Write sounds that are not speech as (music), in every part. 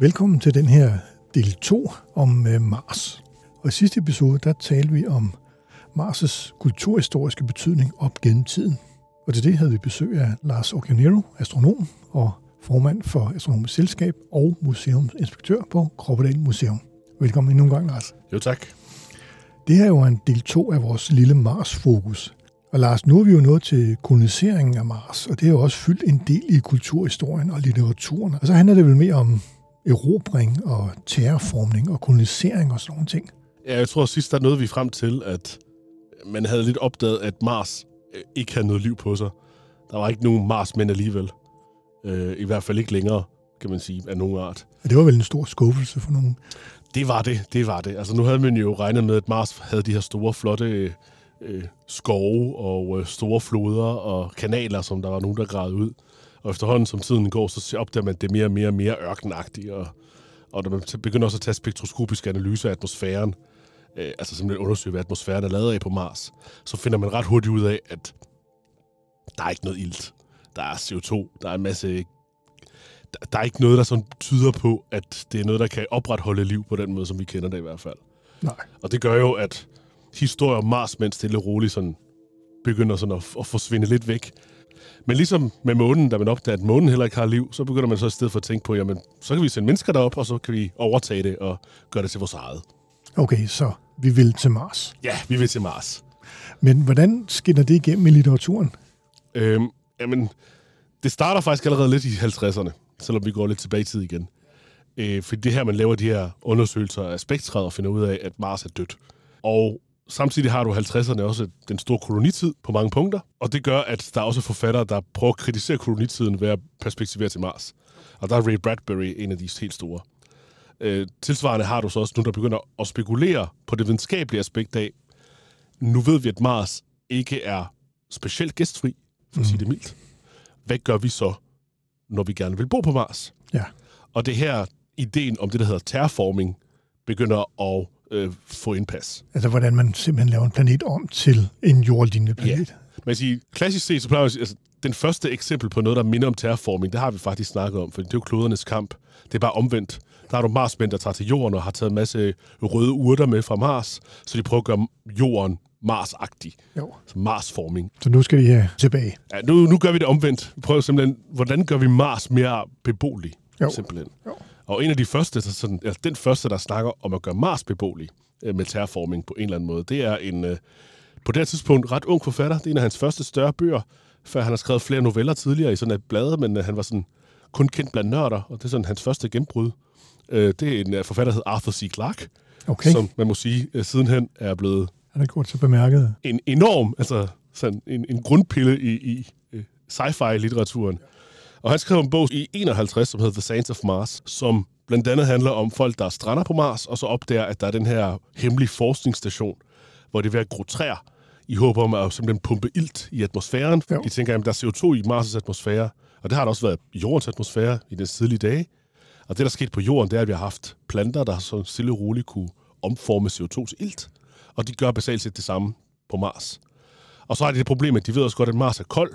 Velkommen til den her del 2 om øh, Mars. Og i sidste episode, der talte vi om Mars' kulturhistoriske betydning op gennem tiden. Og til det havde vi besøg af Lars Organero, astronom og formand for Astronomisk Selskab og museumsinspektør på Kroppedal Museum. Velkommen endnu en gang, Lars. Jo, tak. Det her er jo en del 2 af vores lille Mars-fokus. Og Lars, nu er vi jo nået til koloniseringen af Mars, og det er jo også fyldt en del i kulturhistorien og litteraturen. Og så handler det vel mere om erobring og terraformning og kolonisering og sådan nogle ting. Ja, jeg tror sidst, der nåede vi frem til, at man havde lidt opdaget, at Mars øh, ikke havde noget liv på sig. Der var ikke nogen Mars-mænd alligevel. Øh, I hvert fald ikke længere, kan man sige, af nogen art. Og det var vel en stor skuffelse for nogen. Det var det, det var det. Altså nu havde man jo regnet med, at Mars havde de her store, flotte øh, skove og øh, store floder og kanaler, som der var nogen, der gravede ud. Og efterhånden, som tiden går, så opdager man det mere og mere og mere ørkenagtigt. Og, og når man begynder også at tage spektroskopiske analyser af atmosfæren, øh, altså simpelthen undersøge, hvad atmosfæren er lavet af på Mars, så finder man ret hurtigt ud af, at der er ikke noget ilt. Der er CO2, der er en masse... Der, der er ikke noget, der sådan tyder på, at det er noget, der kan opretholde liv på den måde, som vi kender det i hvert fald. Nej. Og det gør jo, at historier om Mars, mens stille og roligt sådan, begynder sådan at, at forsvinde lidt væk. Men ligesom med månen, da man opdager, at månen heller ikke har liv, så begynder man så i stedet for at tænke på, jamen, så kan vi sende mennesker derop, og så kan vi overtage det og gøre det til vores eget. Okay, så vi vil til Mars. Ja, vi vil til Mars. Men hvordan skinner det igennem i litteraturen? Øhm, jamen, det starter faktisk allerede lidt i 50'erne, selvom vi går lidt tilbage i tid igen. Øh, for det her, man laver de her undersøgelser af spektret og finder ud af, at Mars er dødt. Og samtidig har du 50'erne også den store kolonitid på mange punkter, og det gør, at der er også forfattere, der prøver at kritisere kolonitiden ved at perspektivere til Mars. Og der er Ray Bradbury en af de helt store. Øh, tilsvarende har du så også nu, der begynder at spekulere på det videnskabelige aspekt af, nu ved vi, at Mars ikke er specielt gæstfri, for at sige det mildt. Hvad gør vi så, når vi gerne vil bo på Mars? Ja. Og det her, ideen om det, der hedder terraforming, begynder at øh, få indpas. Altså, hvordan man simpelthen laver en planet om til en jordlignende planet. Man siger, klassisk set, så plejer sige, altså, den første eksempel på noget, der minder om terraforming, det har vi faktisk snakket om, for det er jo klodernes kamp. Det er bare omvendt. Der har du Marsmænd, der tager til jorden og har taget en masse røde urter med fra Mars, så de prøver at gøre jorden Mars-agtig. Jo. Så Mars-forming. Så nu skal vi have tilbage. Ja, nu, nu gør vi det omvendt. Vi prøver simpelthen, hvordan gør vi Mars mere beboelig? Jo. Simpelthen. Jo. Og en af de første, sådan, altså den første, der snakker om at gøre Mars beboelig øh, med terraforming på en eller anden måde, det er en, øh, på det tidspunkt, ret ung forfatter. Det er en af hans første større bøger, før han har skrevet flere noveller tidligere i sådan et blad, men øh, han var sådan kun kendt blandt nørder, og det er sådan hans første gennembrud. Det er en forfatter, der hedder Arthur C. Clarke, Okay, som man må sige, sidenhen er blevet han er gjort så bemærket. en enorm, altså sådan en, en grundpille i, i sci-fi-litteraturen. Og han skrev en bog i 51, som hedder The Saints of Mars, som blandt andet handler om folk, der strander på Mars, og så opdager, at der er den her hemmelige forskningsstation, hvor det er ved at gro træer, i håb om at simpelthen pumpe ilt i atmosfæren. Jo. De tænker, at der er CO2 i Mars' atmosfære, og det har der også været i jordens atmosfære i den tidlige dage. Og det, der er sket på jorden, det er, at vi har haft planter, der så stille og roligt kunne omforme CO2 til ilt. Og de gør basalt set det samme på Mars. Og så har de det problem, at de ved også godt, at Mars er kold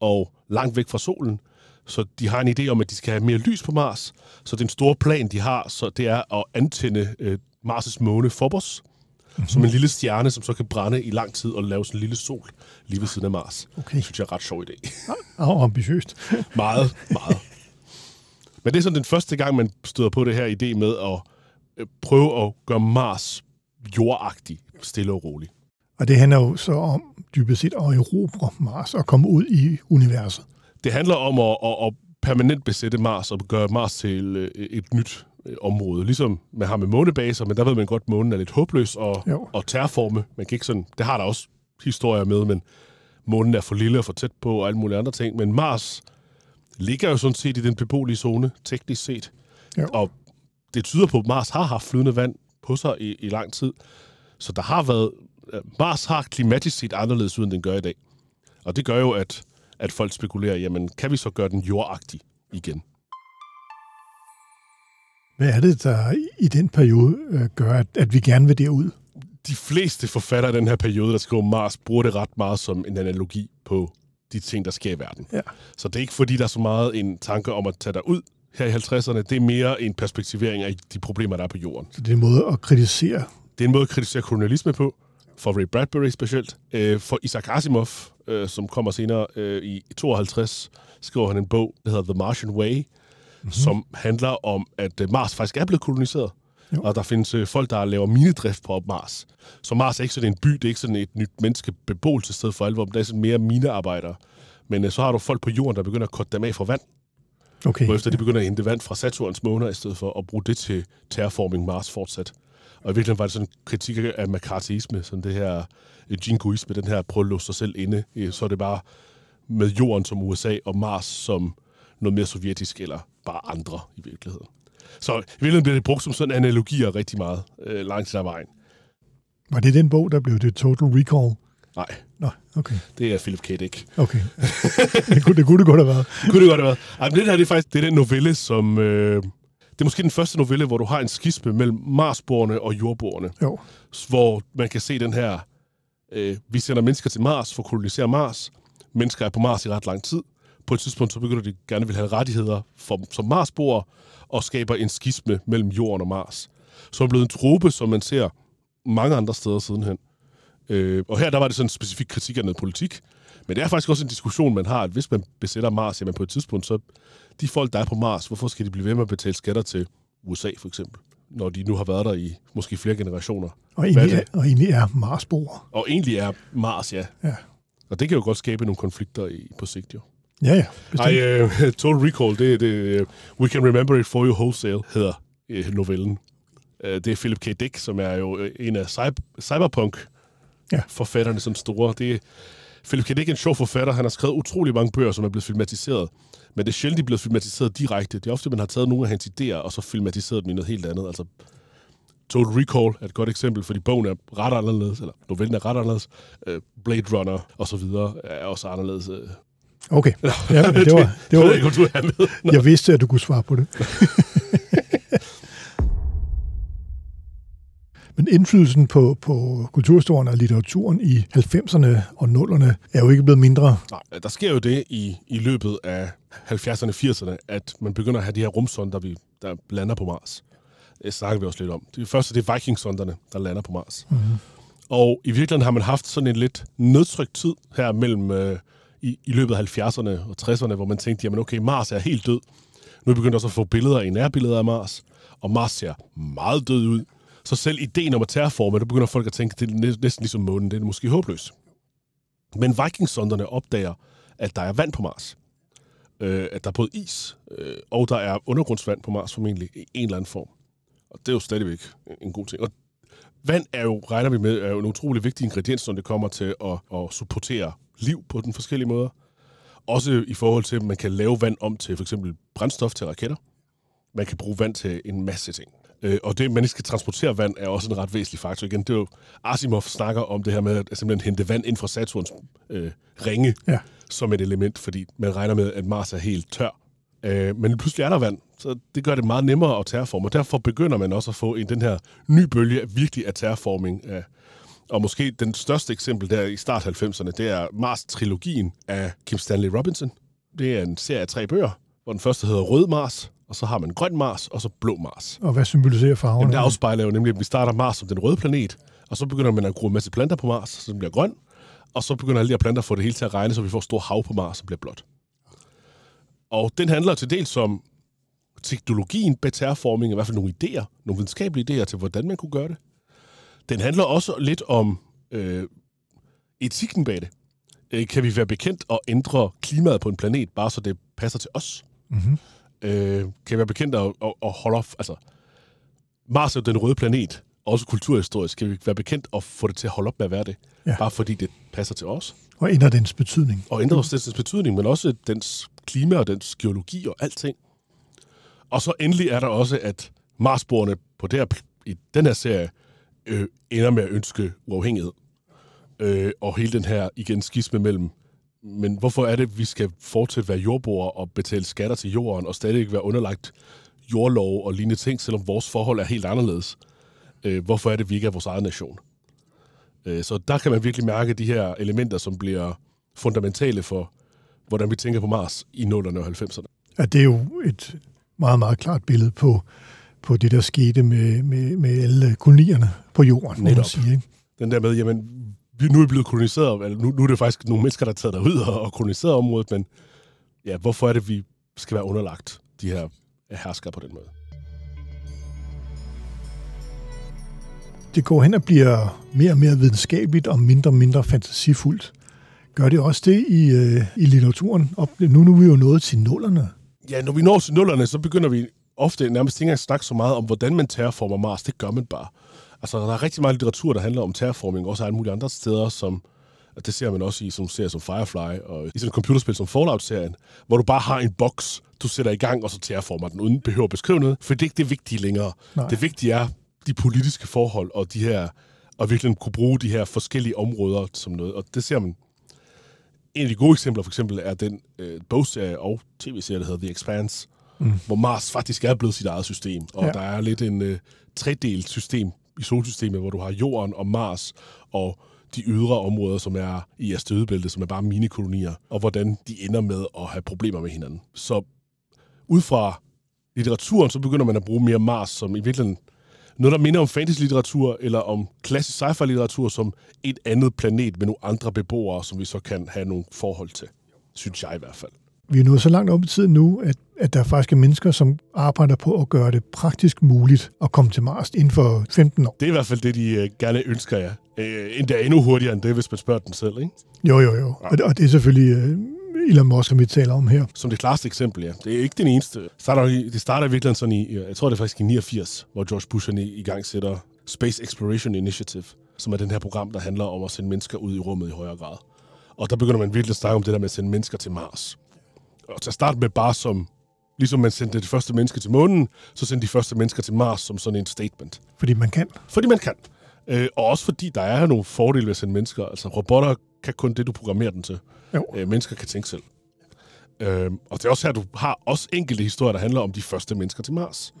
og langt væk fra solen. Så de har en idé om, at de skal have mere lys på Mars. Så den store plan, de har, så det er at antænde øh, Mars' måne Phobos, mm-hmm. som en lille stjerne, som så kan brænde i lang tid og lave sådan en lille sol lige ved siden af Mars. Okay. Det synes jeg er en ret sjov idé. Og ambitiøst. (laughs) meget, meget. Men det er sådan den første gang, man støder på det her idé med at øh, prøve at gøre Mars jordagtig, stille og roligt. Og det handler jo så om dybest set at erobre Mars og komme ud i universet. Det handler om at, at, at permanent besætte Mars og gøre Mars til øh, et nyt øh, område. Ligesom man har med månebaser, men der ved man godt, at månen er lidt håbløs og, Jo. og terraforme. Man kan ikke sådan, det har der også historier med, men månen er for lille og for tæt på og alle mulige andre ting. Men Mars ligger jo sådan set i den beboelige zone, teknisk set. Jo. Og det tyder på, at Mars har haft flydende vand på sig i, i lang tid. Så der har været... øh, Mars har klimatisk set anderledes ud, end den gør i dag. Og det gør jo, at, at folk spekulerer, jamen, kan vi så gøre den jordagtig igen? Hvad er det, der i den periode øh, gør, at, at vi gerne vil derud? De fleste forfattere i den her periode, der skriver Mars, bruger det ret meget som en analogi på de ting, der sker i verden. Ja. Så det er ikke fordi, der er så meget en tanke om at tage dig ud her i 50'erne. Det er mere en perspektivering af de problemer, der er på jorden. Så det er en måde at kritisere. Det er en måde at kritisere kolonialisme på, for Ray Bradbury specielt. Øh, for Isaac Asimov, øh, som kommer senere øh, i 52, skriver han en bog, der hedder The Martian Way, mm-hmm. som handler om, at øh, Mars faktisk er blevet koloniseret. Jo. Og der findes øh, folk, der laver minedrift på Mars. Så Mars er ikke sådan en by, det er ikke sådan et nyt menneskebeboelsessted for alvor, men det er sådan mere minearbejdere. Men øh, så har du folk på jorden, der begynder at korte dem af for vand, Okay. hvorefter de begynder at hente vand fra Saturns måner, i stedet for at bruge det til terraforming Mars fortsat. Og i virkeligheden var det sådan en kritik af McCarthyisme, sådan det her jingoisme, den her prøve at låse sig selv inde. Så er det bare med jorden som USA og Mars som noget mere sovjetisk, eller bare andre i virkeligheden. Så i virkeligheden bliver det brugt som sådan analogier rigtig meget øh, langt til ad vejen. Var det den bog, der blev det Total Recall? Nej, Nå, okay. det er Philip K. Dick. okay. (laughs) det, kunne, det kunne det godt have været. (laughs) Kunne det godt have været. Ej, men det her det er faktisk det er den novelle, som... Øh, det er måske den første novelle, hvor du har en skisme mellem Marsboerne og jordboerne. Jo. hvor man kan se den her, øh, vi sender mennesker til Mars for at kolonisere Mars. Mennesker er på Mars i ret lang tid. På et tidspunkt, så begynder de gerne vil have rettigheder for, som Marsboer, og skaber en skisme mellem jorden og Mars. Så er blevet en trope, som man ser mange andre steder sidenhen. Øh, og her der var det sådan en specifik kritik af noget politik. Men det er faktisk også en diskussion, man har, at hvis man besætter Mars, jamen på et tidspunkt, så de folk, der er på Mars, hvorfor skal de blive ved med at betale skatter til USA, for eksempel? Når de nu har været der i måske flere generationer. Og egentlig, er og egentlig er Marsboer. Og egentlig er Mars, ja. Ja. Og det kan jo godt skabe nogle konflikter i, på sigt, jo. Ja, ja. Bestemt. Ej, uh, (laughs) Total Recall, det er det, uh, We Can Remember It For You Wholesale, hedder uh, novellen. Uh, det er Philip K. Dick, som er jo en af cyber- cyberpunk-forfatterne, Ja. som store. Det er, Philip K. Dick er en sjov forfatter. Han har skrevet utrolig mange bøger, som er blevet filmatiseret. Men det er sjældent, de er blevet filmatiseret direkte. Det er ofte, man har taget nogle af hans idéer, og så filmatiseret dem i noget helt andet. Altså, Total Recall er et godt eksempel, fordi bogen er ret anderledes, eller novellen er ret anderledes. Uh, Blade Runner og så videre er også anderledes. Uh, Okay. Ja, det var, (laughs) det det jeg var, er med. Nå. jeg vidste, at du kunne svare på det. (laughs) Men indflydelsen på, på kulturhistorien og litteraturen i 90'erne og 0'erne er jo ikke blevet mindre. Nej, der sker jo det i, i løbet af 70'erne og 80'erne, at man begynder at have de her rumsonder, vi, der lander på Mars. Det snakker vi også lidt om. Det første det er Viking-sonderne, der lander på Mars. Mm-hmm. Og i virkeligheden har man haft sådan en lidt nedtrykt tid her mellem øh, i, i løbet af 70'erne og 60'erne, hvor man tænkte, jamen okay, Mars er helt død. Nu er vi begyndt også at få billeder i nærbilleder af Mars, og Mars ser meget død ud. Så selv ideen om at terraforme, der begynder folk at tænke, det er næsten ligesom månen, det er måske håbløst. Men vikingsonderne opdager, at der er vand på Mars. Øh, at der er både is, øh, og der er undergrundsvand på Mars formentlig i en eller anden form. Og det er jo stadigvæk en god ting. Og vand er jo, regner vi med, er jo en utrolig vigtig ingrediens, når det kommer til at, at supportere liv på den forskellige måder. Også i forhold til, at man kan lave vand om til for eksempel brændstof til raketter. Man kan bruge vand til en masse ting. Øh, og det, man ikke skal transportere vand, er også en ret væsentlig faktor. Igen, det er jo, Asimov snakker om det her med at simpelthen hente vand ind fra Saturns øh, ringe Ja. som et element, fordi man regner med, at Mars er helt tør. Øh, men pludselig er der vand, så det gør det meget nemmere at terraforme, og derfor begynder man også at få en, den her ny bølge af virkelig af terraforming. Af, og måske den største eksempel der i start 90'erne, det er Mars-trilogien af Kim Stanley Robinson. Det er en serie af tre bøger, hvor den første hedder Rød Mars, og så har man Grøn Mars, og så Blå Mars. Og hvad symboliserer farverne? Jamen, det afspejler jo nemlig, at vi starter Mars som den røde planet, og så begynder man at gro en masse planter på Mars, så den bliver grøn, og så begynder alle de her planter at få det hele til at regne, så vi får stor hav på Mars, som bliver blåt. Og den handler til dels om teknologien bag terraforming, i hvert fald nogle idéer, nogle videnskabelige idéer til, hvordan man kunne gøre det. Den handler også lidt om øh, etikken bag det. Øh, kan vi være bekendt at ændre klimaet på en planet, bare så det passer til os? Mm-hmm. Øh, kan være bekendt at, at, at holde op, altså Mars er jo den røde planet, også kulturhistorisk. Skal vi være bekendt og få det til at holde op med at være det? Ja. Bare fordi det passer til os. Og ændrer dens betydning. Og ændrer også dens betydning, men også dens klima og dens geologi og alting. Og så endelig er der også, at Marsborerne på det her, i den her serie øh, ender med at ønske uafhængighed. Øh, og hele den her, igen, skisme mellem, men hvorfor er det, at vi skal fortsætte være jordboere og betale skatter til jorden, og stadig være underlagt jordlov og lignende ting, selvom vores forhold er helt anderledes? Øh, hvorfor er det, at vi ikke er vores egen nation? Øh, så der kan man virkelig mærke de her elementer, som bliver fundamentale for, hvordan vi tænker på Mars i 0'erne og 90'erne. Ja, det er jo et meget, meget klart billede på, på det, der skete med, med, med alle kolonierne på jorden, må man Netop. sige. Ikke? Den der med, jamen, vi, nu er blevet koloniseret, eller nu, nu er det faktisk nogle mennesker, der er taget derud og, og koloniseret området, men ja, hvorfor er det, vi skal være underlagt de her herskere på den måde? Det går hen og bliver mere og mere videnskabeligt og mindre og mindre fantasifuldt. Gør det også det i, øh, i litteraturen? Og nu, nu er vi jo nået til nullerne. Ja, når vi når til nullerne, så begynder vi ofte nærmest ikke engang at snakke så meget om, hvordan man terraformer Mars. Det gør man bare. Altså, der er rigtig meget litteratur, der handler om terraforming, også alle mulige andre steder, som det ser man også i sådan serier som Firefly, og i sådan et computerspil som Fallout-serien, hvor du bare har en boks, du sætter i gang, og så terraformer den, uden behøver at beskrive noget, for det er ikke det vigtige længere. Nej. Det vigtige er de politiske forhold, og de her, og virkelig kunne bruge de her forskellige områder som noget, og det ser man. En af de gode eksempler, for eksempel, er den øh, bogserie og tv-serie, der hedder The Expanse, mm. hvor Mars faktisk er blevet sit eget system, og ja. der er lidt en øh, tredelt system i solsystemet, hvor du har Jorden og Mars, og de ydre områder, som er i astødebæltet, som er bare minikolonier, og hvordan de ender med at have problemer med hinanden. Så ud fra litteraturen, så begynder man at bruge mere Mars som i virkeligheden noget, der minder om fantasy-litteratur eller om klassisk sci-fi-litteratur som et andet planet med nogle andre beboere, som vi så kan have nogle forhold til. Synes jeg i hvert fald. Vi er nået så langt op i tiden nu, at, at der faktisk er mennesker, som arbejder på at gøre det praktisk muligt at komme til Mars inden for 15 år. Det er i hvert fald det, de øh, gerne ønsker jer. Øh, endda endnu hurtigere end det, hvis man spørger den selv. Ikke? Jo, jo, jo. Og, og det er selvfølgelig øh, Elon Musk, som vi taler om her. Som det klareste eksempel, ja. Det er ikke den eneste. Det starter, det starter i virkeligheden sådan i, jeg tror det er faktisk i 89, hvor George Bush han i, i gang sætter Space Exploration Initiative, som er den her program, der handler om at sende mennesker ud i rummet i højere grad. Og der begynder man virkelig at snakke om det der med at sende mennesker til Mars. Og til at starte med bare som, ligesom man sendte det første menneske til månen, så sendte de første mennesker til Mars som sådan en statement. Fordi man kan. Fordi man kan. Øh, og også fordi der er nogle fordele ved at sende mennesker. Altså robotter kan kun det, du programmerer den til. Jo. Øh, mennesker kan tænke selv. Øh, og det er også her, du har også enkelte historier, der handler om de første mennesker til Mars,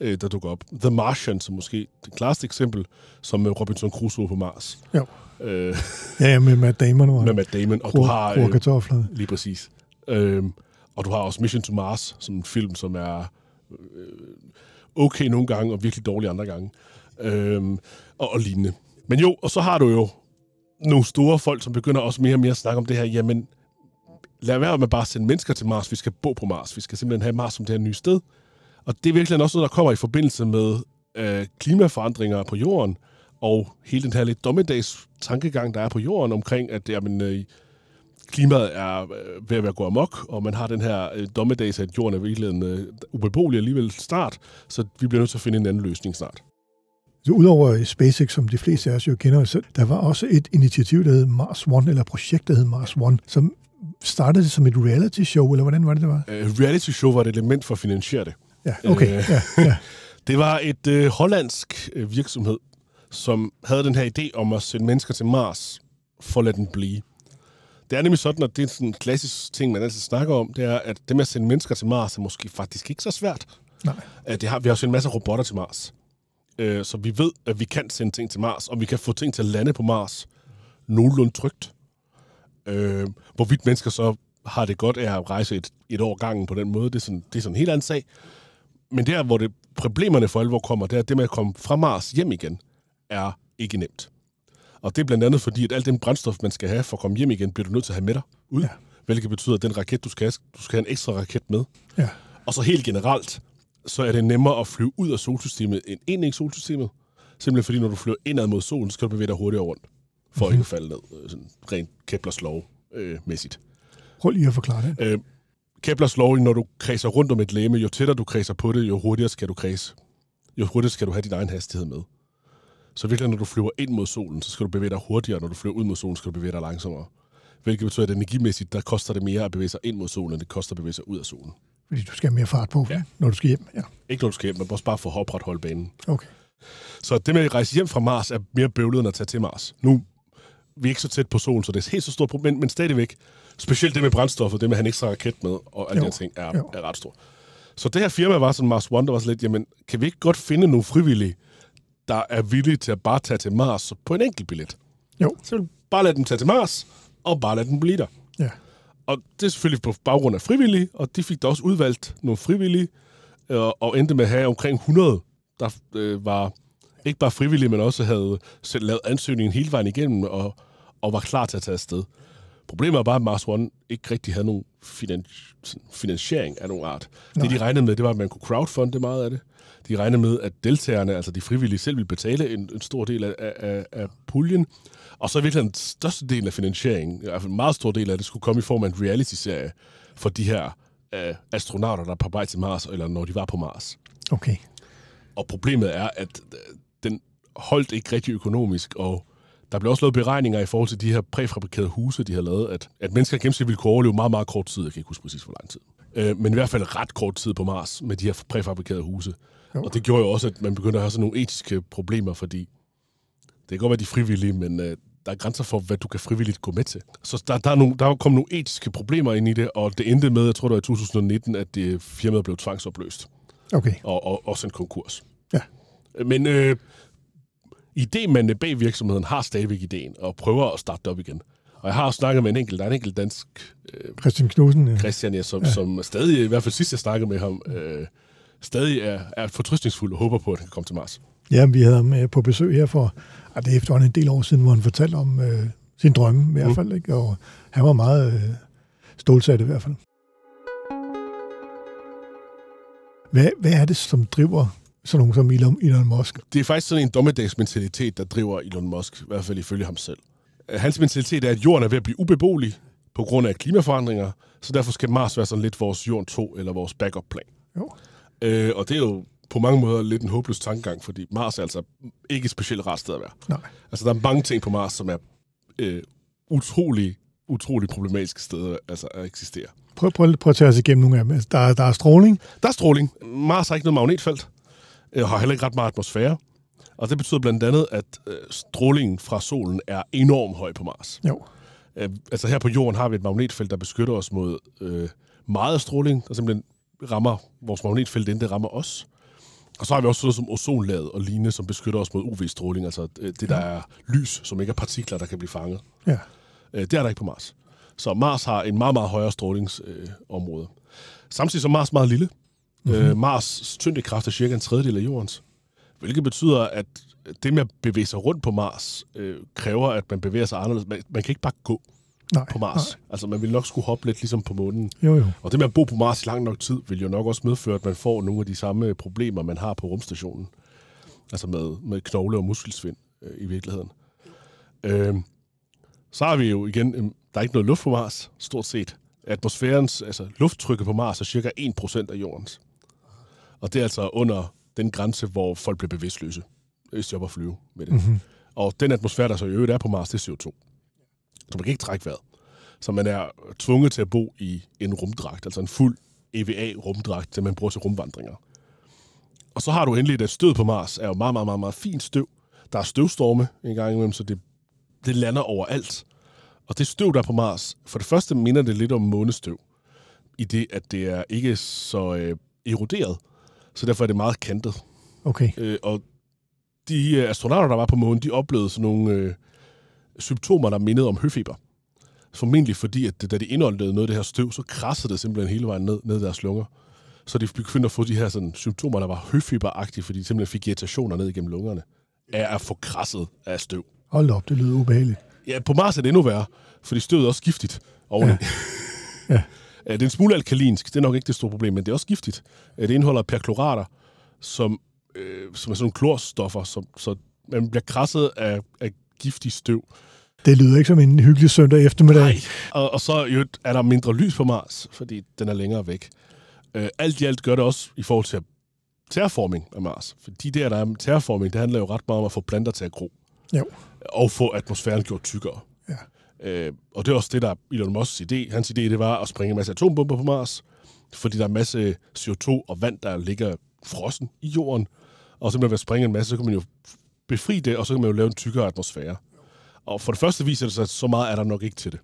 øh, der dukker op. The Martian, som måske det klareste eksempel, som med Robinson Crusoe på Mars. Jo. Øh, Ja, med Matt Damon (laughs) og med Matt Damon. Og du har... øh, Øh, kartofler. lige præcis. Øhm, og du har også Mission to Mars, som en film, som er øh, okay nogle gange, og virkelig dårlig andre gange. Øhm, og, og lignende. Men jo, og så har du jo nogle store folk, som begynder også mere og mere at snakke om det her, jamen, lad være med bare at sende mennesker til Mars, vi skal bo på Mars, vi skal simpelthen have Mars som det her nye sted. Og det er virkelig også noget, der kommer i forbindelse med øh, klimaforandringer på jorden, og hele den her lidt dommedags tankegang, der er på jorden omkring, at jamen, øh, klimaet er øh, ved at være gået amok, og man har den her øh, dommedags, at jorden er virkelig øh, ubeboelig alligevel snart, så vi bliver nødt til at finde en anden løsning snart. Så udover SpaceX, som de fleste af os jo kender, så der var også et initiativ, der hed Mars One, eller projekt, der hed Mars One, som startede som et reality show, eller hvordan var det, det var? Øh, reality show var et element for at finansiere det. Ja, okay. Øh. Ja, ja. (laughs) Det var et øh, hollandsk øh, virksomhed, som havde den her idé om at sende mennesker til Mars for at lade den blive. Det er nemlig sådan, at det er sådan en klassisk ting, man altid snakker om, det er, at det med at sende mennesker til Mars er måske faktisk ikke så svært. Nej. Det har, vi har jo sendt en masse robotter til Mars. Øh, Så vi ved, at vi kan sende ting til Mars, og vi kan få ting til at lande på Mars nogenlunde trygt. Øh, hvorvidt mennesker så har det godt af at rejse et, et år gangen på den måde, det er, sådan, det er sådan en helt anden sag. Men der, hvor det, problemerne for alvor kommer, det er, at det med at komme fra Mars hjem igen, er ikke nemt. Og det er blandt andet fordi, at alt den brændstof, man skal have for at komme hjem igen, bliver du nødt til at have med dig ud. Ja. Hvilket betyder, at den raket, du skal have, du skal have en ekstra raket med. ja. Og så helt generelt, så er det nemmere at flyve ud af solsystemet end ind i solsystemet. Simpelthen fordi, når du flyver indad mod solen, så skal du bevæge dig hurtigere rundt, for mm-hmm. ikke at falde ned. øh, Sådan rent Keplers lov øh. Prøv lige at forklare det. Øh, Keplers lov, når du kredser rundt om et læme, jo tættere du kredser på det, jo hurtigere skal du kredse. jo hurtigere skal du have din egen hastighed med. Så virkelig, når du flyver ind mod solen, så skal du bevæge dig hurtigere, når du flyver ud mod solen, skal du bevæge dig langsommere. Hvilket betyder, at energimæssigt, der koster det mere at bevæge sig ind mod solen, end det koster at bevæge sig ud af solen. Fordi du skal have mere fart på, Ja. når du skal hjem. Ja, Ikke når du skal hjem, men også bare for at opretholde banen. okay. Så det med at rejse hjem fra Mars er mere bøvlet end at tage til Mars. Nu vi er ikke så tæt på solen, så det er helt så stort problem, men, men stadigvæk, specielt det med brændstoffet, det med at have en ekstra raket med, og alle de ting, er, jo. er ret stort. Så det her firma var sådan, Mars One, der var sådan lidt, jamen, kan vi ikke godt finde nogle frivillige, der er villige til at bare tage til Mars på en enkelt billet? Jo, Så bare lade dem tage til Mars, og bare lade dem blive der. ja. Og det er selvfølgelig på baggrund af frivillige, og de fik da også udvalgt nogle frivillige, øh, og endte med at have omkring 100, der øh, var ikke bare frivillige, men også havde selv lavet ansøgningen hele vejen igennem, og, og var klar til at tage afsted. Problemet er bare, at Mars One ikke rigtig havde nogen finan- finansiering af nogen art. Nej. Det, de regnede med, det var, at man kunne crowdfunde meget af det. De regnede med, at deltagerne, altså de frivillige, selv ville betale en, en stor del af, af, af puljen. Og så i virkeligheden den største del af finansieringen, i hvert fald en meget stor del af det, skulle komme i form af en reality-serie for de her øh, astronauter, der er på vej til Mars, eller når de var på Mars. Okay. Og problemet er, at øh, den holdt ikke rigtig økonomisk, og der blev også lavet beregninger i forhold til de her præfabrikerede huse, de har lavet, at, at mennesker gennemsnit ville kunne overleve meget, meget kort tid. Jeg kan ikke huske præcis, hvor lang tid. Øh, men i hvert fald ret kort tid på Mars med de her præfabrikerede huse. Jo. Og det gjorde jo også, at man begyndte at have sådan nogle etiske problemer, fordi det kan godt være, de er frivillige, men øh, der er grænser for, hvad du kan frivilligt gå med til. Så der, der, er nogle, der kom nogle etiske problemer ind i det, og det endte med, jeg tror det var i 2019, at det firmaet blev tvangsopløst Okay. og, og også en konkurs. Ja. Men øh, idémændene bag virksomheden har stadigvæk ideen og prøver at starte det op igen. Og jeg har også snakket med en enkelt, der er en enkelt dansk øh, Christian Knudsen. øh, Christian, ja, som, ja. som stadig, i hvert fald sidst jeg snakkede med ham, øh, stadig er, er fortrystningsfuld og håber på, at han kan komme til Mars. Ja, vi havde ham øh, på besøg her for, ah, det er efterhånden en del år siden, hvor han fortalte om øh, sin drømme i hvert Mm. fald. Ikke? Og han var meget øh, stålsat i hvert fald. Hvad, hvad er det, som driver sådan nogen som Elon, Elon Musk? Det er faktisk sådan en dommedagsmentalitet, der driver Elon Musk, i hvert fald ifølge ham selv. Øh, Hans mentalitet er, at jorden er ved at blive ubeboelig på grund af klimaforandringer, så derfor skal Mars være sådan lidt vores jord 2 eller vores backup-plan. Jo. Øh, og det er jo på mange måder lidt en håbløs tankegang, fordi Mars er altså ikke et specielt rart sted at være. Nej. Altså, der er mange ting på Mars, som er øh, utrolig, utrolig problematiske steder altså, at eksistere. Prøv, prøv, prøv at tage os igennem nogle af dem. Der, er- der er stråling. Der er stråling. Mars har ikke noget magnetfelt, øh, har heller ikke ret meget atmosfære, og det betyder blandt andet, at øh, strålingen fra solen er enormt høj på Mars. Jo. Øh, altså her på jorden har vi et magnetfelt, der beskytter os mod øh, meget stråling, der simpelthen rammer vores magnetfelt, inden det rammer os. Og så har vi også sådan noget som ozonlaget og lignende, som beskytter os mod UV-stråling, altså øh, det, der er lys, som ikke er partikler, der kan blive fanget. Ja. Øh, det er der ikke på Mars. Så Mars har en meget, meget højere strålingsområde. Øh. Samtidig så er Mars meget lille. Mm-hmm. Øh, Mars tyngdekraft er cirka en tredjedel af jordens. Hvilket betyder, at det med at bevæge sig rundt på Mars øh, kræver, at man bevæger sig anderledes. Man, man kan ikke bare gå Nej. på Mars. Altså, man vil nok skulle hoppe lidt ligesom på månen. Nej. Jo, jo. Og det med at bo på Mars i lang nok tid, vil jo nok også medføre, at man får nogle af de samme problemer, man har på rumstationen. Altså med, med knogle- og muskelsvind øh, i virkeligheden. Øh, så har vi jo igen, øh, der er ikke noget luft på Mars, stort set. Atmosfærens, altså lufttrykket på Mars er cirka 1% af jordens. Og det er altså under den grænse, hvor folk bliver bevidstløse, hvis de oppe at flyve med det. Mm-hmm. Og den atmosfære, der så i øvrigt er på Mars, det er CO2. Så man kan ikke trække vejret. Så man er tvunget til at bo i en rumdragt, altså en fuld EVA-rumdragt, som man bruger til rumvandringer. Og så har du endelig, at stød på Mars er jo meget, meget, meget, meget fint støv. Der er støvstorme en gang imellem, så det, det lander overalt. Og det støv, der er på Mars, for det første minder det lidt om månestøv, i det, at det er ikke så øh, eroderet, så derfor er det meget kantet. Okay. Øh, og de øh, astronauter, der var på månen, de oplevede sådan nogle øh, symptomer, der mindede om høfeber. Formentlig fordi, at det, da de indåndede noget af det her støv, så krassede det simpelthen hele vejen ned, ned i deres lunger. Så de begyndte at få de her sådan, symptomer, der var høfeberagtige, fordi de simpelthen fik irritationer ned igennem lungerne af at få krasset af støv. Hold op, det lyder ubehageligt. Ja, på Mars er det endnu værre, fordi støvet er også giftigt oveni. Ja. (laughs) Ja. Ja, det er en smule alkalinsk, det er nok ikke det store problem, men det er også giftigt. Det indeholder perklorater, som, øh, som er sådan nogle klorstoffer, som, så man bliver krasset af, af giftig støv. Det lyder ikke som en hyggelig søndag eftermiddag. Nej. Og, og så jo, er der mindre lys på Mars, fordi den er længere væk. Øh, alt i alt gør det også, i forhold til terraforming af Mars. Fordi det, der er terraforming, det handler jo ret meget om at få planter til at gro. Jo. Og få atmosfæren gjort tykkere. Ja. Øh, og det er også det, der er Elon Musks idé. Hans idé, det var at springe en masse atombomber på Mars, fordi der er en masse CO2 og vand, der ligger frossen i jorden. Og så man ved at springe en masse, så kan man jo befri det, og så kan man jo lave en tykkere atmosfære. Og for det første viser det sig, at så meget er der nok ikke til det.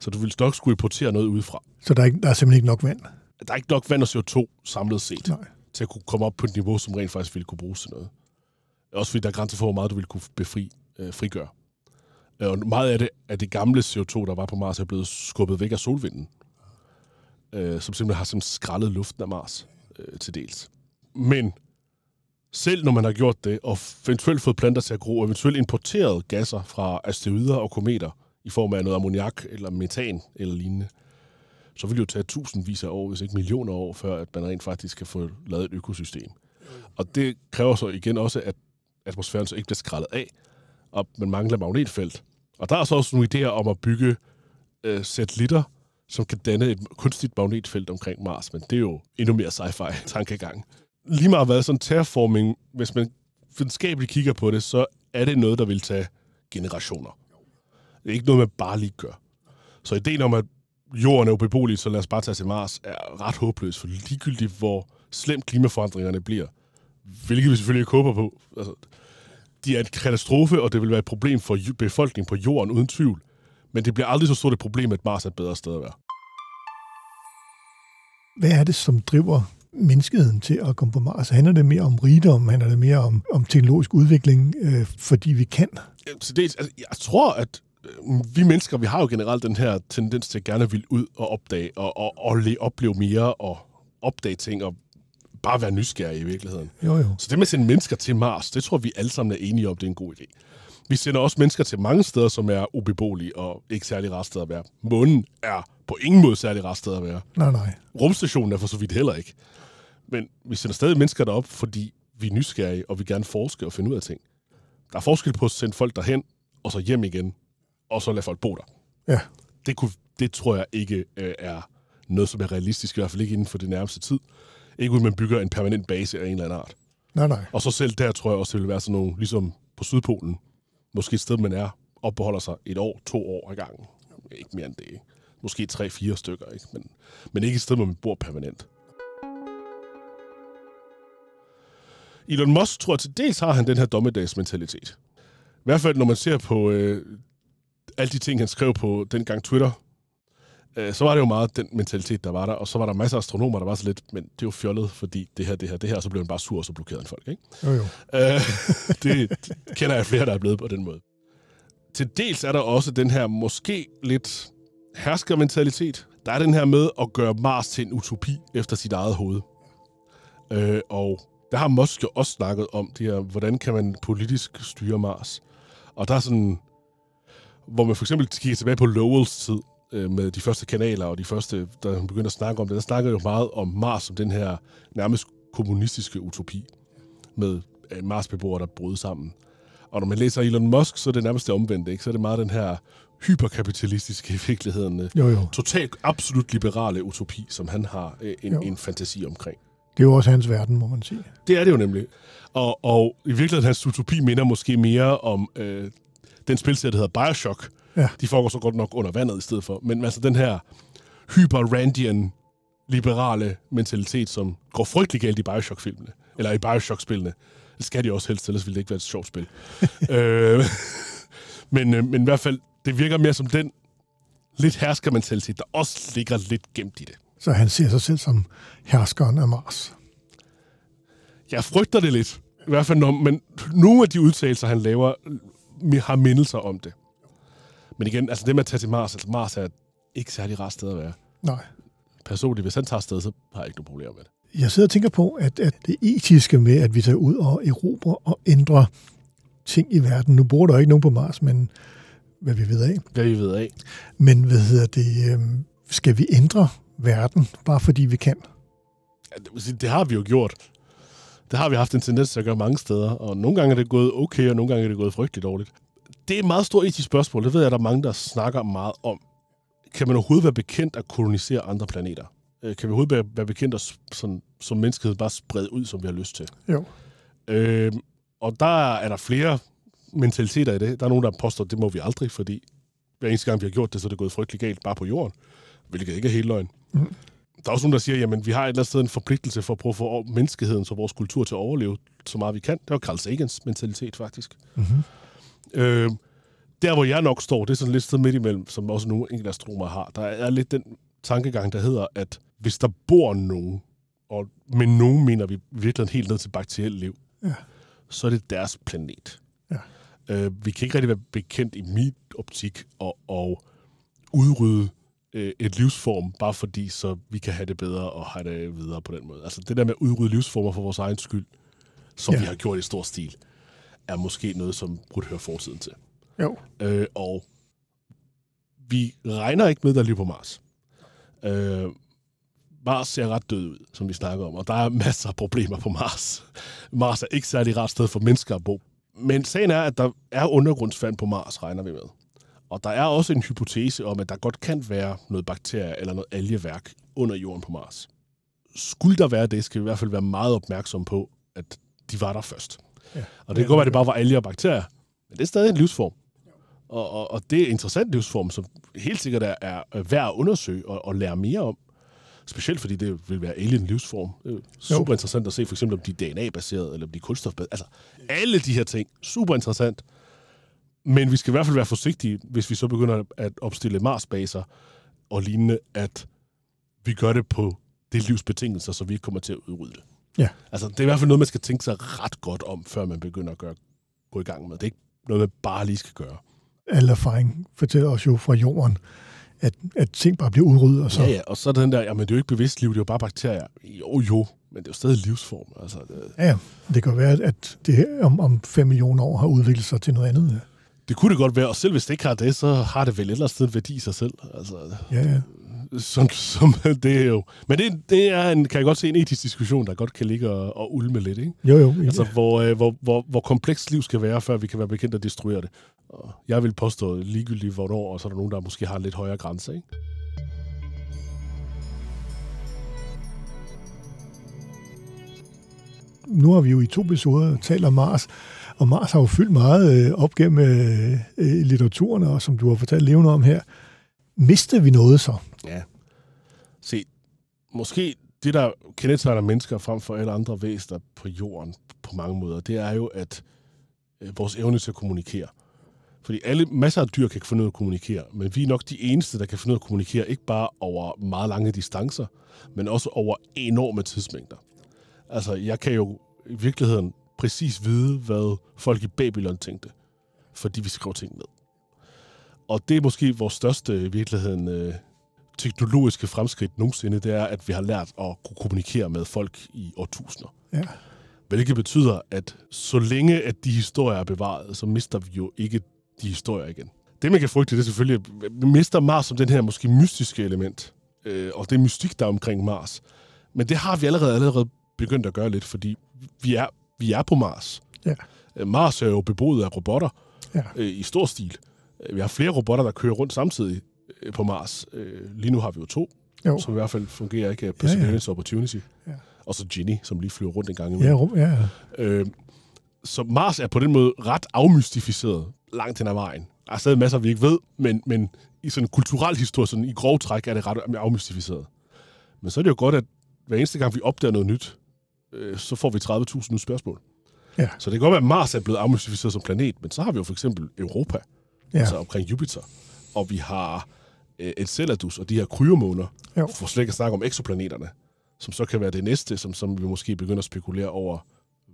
Så du vil nok skulle importere noget udefra. Så der er, ikke, der er simpelthen ikke nok vand? Der er ikke nok vand og CO2 samlet set, Nej. til at kunne komme op på et niveau, som rent faktisk ville kunne bruges til noget. Også fordi der er grænser for, hvor meget du vil kunne befri, øh, frigøre. Øh, Og meget af det, af det gamle CO2, der var på Mars, er blevet skubbet væk af solvinden. Øh, som simpelthen har sådan skrællet luften af Mars øh, til dels. Men selv når man har gjort det, og eventuelt fået planter til at gro, og eventuelt importeret gasser fra asteroider og kometer, i form af noget ammoniak eller metan eller lignende, så vil det jo tage tusindvis af år, hvis ikke millioner af år, før at man rent faktisk kan få lavet et økosystem. Og det kræver så igen også, at atmosfæren så ikke bliver skrællet af, og man mangler magnetfelt. Og der er så også nogle idéer om at bygge øh, satellitter, som kan danne et kunstigt magnetfelt omkring Mars, men det er jo endnu mere sci-fi tankegang. Lige meget hvad sådan terraforming, hvis man videnskabeligt kigger på det, så er det noget, der vil tage generationer. Det er ikke noget, man bare lige gør. Så ideen om, at jorden er ubeboelig, så lad os bare tage til Mars, er ret håbløs, for ligegyldigt hvor slemt klimaforandringerne bliver, hvilket vi selvfølgelig ikke håber på, altså, de er en katastrofe, og det vil være et problem for befolkningen på jorden, uden tvivl. Men det bliver aldrig så stort et problem, at Mars er et bedre sted at være. Hvad er det, som driver menneskeheden til at komme på Mars? Handler det mere om rigdom? Handler det mere om, om teknologisk udvikling, øh, fordi vi kan? Til dels, altså, jeg tror, at øh, vi mennesker, vi har jo generelt den her tendens til at gerne vil ud og opdage, og, og, og le- opleve mere, og opdage ting, og bare være nysgerrige i virkeligheden. Jo, jo. Så det med at sende mennesker til Mars, det tror vi alle sammen er enige om, det er en god idé. Vi sender også mennesker til mange steder, som er ubeboelige og ikke særlig rart sted at være. Månen er på ingen måde særlig rart sted at være. Nej, nej. Rumstationen er for så vidt heller ikke. Men vi sender stadig mennesker derop, fordi vi er nysgerrige, og vi gerne forske og finde ud af ting. Der er forskel på at sende folk derhen, og så hjem igen, og så lade folk bo der. Ja, Det, kunne, det tror jeg ikke øh, er noget, som er realistisk, i hvert fald ikke inden for det nærmeste tid. Ikke uden man bygger en permanent base af en eller anden art. nej, nej. Og så selv der tror jeg også, det vil være sådan nogle, ligesom på Sydpolen, måske et sted, man er, opbeholder sig et år, to år ad gangen. Ikke mere end det, ikke? Måske tre-fire stykker, ikke? Men, men ikke et sted, hvor man bor permanent. Elon Musk tror jeg til dels har han den her dommedagsmentalitet. I hvert fald, når man ser på øh, alle de ting, han skrev på dengang Twitter, øh, så var det jo meget den mentalitet, der var der. Og så var der masser af astronomer, der var så lidt, men det er jo fjollet, fordi det her, det her, det her, og så blev han bare sur, og så blokerede han folk, ikke? Jo, jo. Øh, (laughs) det kender jeg flere, der er blevet på den måde. Til dels er der også den her måske lidt herskermentalitet. Der er den her med at gøre Mars til en utopi efter sit eget hoved. Øh, og der har Musk jo også snakket om det her, hvordan kan man politisk styre Mars. Og der er sådan, hvor man for eksempel kigger tilbage på Lowells tid, øh, med de første kanaler og de første, der begyndte at snakke om det, der snakkede jo meget om Mars som den her nærmest kommunistiske utopi med øh, Mars-beboere, der brød sammen. Og når man læser Elon Musk, så er det nærmest det omvendte, ikke? Så er det meget den her hyperkapitalistiske i virkeligheden, øh, jo, jo. totalt absolut liberale utopi, som han har en, Jo. en fantasi omkring. Det er jo også hans verden, må man sige. Det er det jo nemlig. Og, og i virkeligheden, hans utopi minder måske mere om øh, den spilserie, der hedder Bioshock. Ja. De foregår så godt nok under vandet i stedet for. Men altså den her hyper-Randian liberale mentalitet, som går frygtelig galt i Bioshock-filmene. Eller i Bioshock-spillene. Det skal de også helst, ellers ville det ikke være et sjovt spil. (laughs) øh, men, øh, men i hvert fald, det virker mere som den lidt hersker-mentalitet, der også ligger lidt gemt i det. Så han ser sig selv som herskeren af Mars. Jeg frygter det lidt. I hvert fald, når, men nogle af de udtalelser, han laver, har mindelser om det. Men igen, altså det med at tage til Mars, altså Mars er ikke særlig rart sted at være. Nej. Personligt, hvis han tager afsted, så har jeg ikke nogen problemer med det. Jeg sidder og tænker på, at, at det etiske med, at vi tager ud og erobrer og ændrer ting i verden. Nu bor der jo ikke nogen på Mars, men hvad vi ved af. Hvad vi ved af. Men hvad hedder det? øhm, Skal vi ændre verden, bare fordi vi kan? Ja, Det har vi jo gjort. Det har vi haft en tendens til at gøre mange steder, og nogle gange er det gået okay, og nogle gange er det gået frygteligt dårligt. Det er et meget stort etisk spørgsmål. Det ved jeg, at der er mange, der snakker meget om. Kan man overhovedet være bekendt at kolonisere andre planeter? Øh, kan vi overhovedet være, være bekendt os sådan, som menneskehed bare sprede ud, som vi har lyst til? Jo. Øh, og der er der flere mentaliteter i det. Der er nogen, der påstår, at det må vi aldrig, fordi hver eneste gang, vi har gjort det, så er det gået frygtelig galt bare på jorden, hvilket ikke er helt løgn. Mm. Der er også nogen, der siger, jamen vi har et eller andet sted en forpligtelse for at prøve at få menneskeheden og vores kultur til at overleve så meget vi kan. Det var Carl Sagans mentalitet, faktisk. Mm-hmm. Øh, der, hvor jeg nok står, det er sådan lidt sted midt imellem, som også nogle enkelte astronomer har. Der er lidt den tankegang, der hedder, at hvis der bor nogen, og med nogen mener vi virkelig helt ned til bakterielt liv, Ja. så er det deres planet. Ja. Øh, vi kan ikke rigtig være bekendt i min optik og, og udrydde øh, et livsform, bare fordi så vi kan have det bedre og have det videre på den måde. Altså det der med at udrydde livsformer for vores egen skyld, som Ja. vi har gjort i stor stil, er måske noget, som burde høre fortiden til. Jo. Øh, og vi regner ikke med, at der er liv på Mars. Øh, Mars ser ret død ud, som vi snakker om, og der er masser af problemer på Mars. Mars er ikke særlig rart sted for mennesker at bo. Men sagen er, at der er undergrundsvand på Mars, regner vi med. Og der er også en hypotese om, at der godt kan være noget bakterier eller noget algeværk under jorden på Mars. Skulle der være det, skal vi i hvert fald være meget opmærksom på, at de var der først. Ja. Og det kan godt være, det bare var alger og bakterier, men det er stadig en livsform. Og, og, og det er en interessant livsform, som helt sikkert er, er værd at undersøge og, og lære mere om. Specielt fordi det vil være alien livsform. Det er jo super interessant at se for eksempel, om de er DNA-baseret, eller om de er kulstofbaserede. Altså, alle de her ting. Super interessant. Men vi skal i hvert fald være forsigtige, hvis vi så begynder at opstille Mars-baser og lignende, at vi gør det på det livsbetingelser, så vi ikke kommer til at udrydde det. Ja. Altså, det er i hvert fald noget, man skal tænke sig ret godt om, før man begynder at gøre, gå i gang med. Det er ikke noget, man bare lige skal gøre. Al erfaring fortæller os jo fra jorden, at, at ting bare bliver udryddet, og så... Ja, ja, og så den der, jamen det er jo ikke bevidst liv, det er jo bare bakterier. Jo, jo, men det er jo stadig livsform. Altså, det, Ja, ja. det kan være, at det her om, om 5 millioner år har udviklet sig til noget andet. ja. det kunne det godt være, og selv hvis det ikke har det, så har det vel et eller andet sted værdi i sig selv. Altså, Ja, ja. Som, som det er jo. Men det, det er en, kan jeg godt se, en etisk diskussion, der godt kan ligge og, og ulme lidt, ikke? Jo, jo. Ja. Altså, hvor, øh, hvor, hvor, hvor komplekst liv skal være, før vi kan være bekendt at destruere det. Og jeg vil påstå ligegyldigt hvornår, og så er der nogen, der måske har en lidt højere grænse, ikke? nu har vi jo i to episoder talt om Mars, og Mars har jo fyldt meget øh, op gennem øh, øh, litteraturen, og som du har fortalt levende om her. Mistede vi noget så? Ja. Se, måske det, der kendetegner mennesker frem for alle andre væsener på jorden på mange måder, det er jo, at øh, vores evne til at kommunikere. Fordi alle, masser af dyr kan finde ud af at kommunikere, men vi er nok de eneste, der kan finde ud af at kommunikere, ikke bare over meget lange distancer, men også over enorme tidsmængder. Altså, jeg kan jo i virkeligheden præcis vide, hvad folk i Babylon tænkte, fordi vi skrev ting ned. Og det er måske vores største i virkeligheden øh, teknologiske fremskridt nogensinde, det er, at vi har lært at kunne kommunikere med folk i årtusinder. Ja. Hvilket betyder, at så længe at de historier er bevaret, så mister vi jo ikke de historier igen. Det, man kan frygte, det er selvfølgelig, at vi mister Mars som den her måske mystiske element. Øh, og det mystik, der er omkring Mars. Men det har vi allerede, allerede begyndt at gøre lidt, fordi vi er, vi er på Mars. Ja. Øh, Mars er jo beboet af robotter Ja. øh, i stor stil. Øh, Vi har flere robotter, der kører rundt samtidig på Mars. Øh, lige nu har vi jo to, Jo. som i hvert fald fungerer ikke. Perseverance og Opportunity. Ja. Og så Ginny, som lige flyver rundt en gang imellem. Ja, rum, ja. Øh, så Mars er på den måde ret afmystificeret langt hen ad vejen. Der er stadig masser, vi ikke ved, men, men i sådan en kulturel historie, sådan i grov træk, er det ret afmystificeret. Men så er det jo godt, at hver eneste gang, vi opdager noget nyt, øh, så får vi 30.000 nye spørgsmål. Ja. Så det kan godt være, at Mars er blevet afmystificeret som planet, men så har vi jo for eksempel Europa, Ja. altså omkring Jupiter. Og vi har øh, Enceladus og de her kryomåner, Jo. for slet ikke at snakke om ekoplaneterne, som så kan være det næste, som, som vi måske begynder at spekulere over,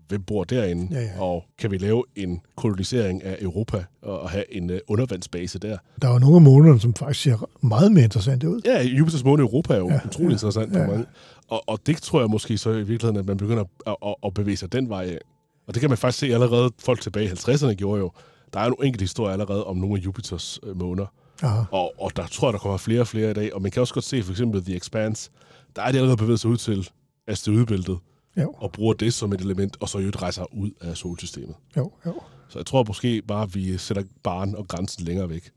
hvem bor derinde, Ja, ja. og kan vi lave en kolonisering af Europa og, have en øh, undervandsbase der. Der er jo nogle af månederne, som faktisk ser meget mere interessante ud. Ja, Jupiters måne Europa er jo Ja, utrolig ja, interessant ja. for mange. Og, og det tror jeg måske så i virkeligheden, at man begynder at, at, at bevæge sig den vej. Og det kan man faktisk se allerede, folk tilbage i 50'erne gjorde jo. Der er nogle enkelte historier allerede om nogle af Jupiters øh, måner. Aha. Og, og der tror jeg, der kommer flere og flere i dag. Og man kan også godt se for eksempel The Expanse. Der er de allerede bevæget sig ud til asteroidebæltet Jo, og bruger det som et element, og så i øvrigt rejser ud af solsystemet. jo, jo. Så jeg tror måske bare, at vi sætter barn og grænsen længere væk.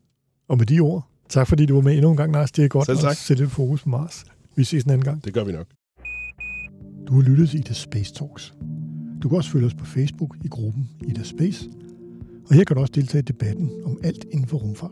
Og med de ord, tak fordi du var med endnu en gang, Lars. Det er godt Selv tak. at sætte fokus på Mars. Vi ses en anden gang. Det gør vi nok. Du har lyttet til Ida Space Talks. Du kan også følge os på Facebook i gruppen Ida Space, og her kan du også deltage i debatten om alt inden for rumfart.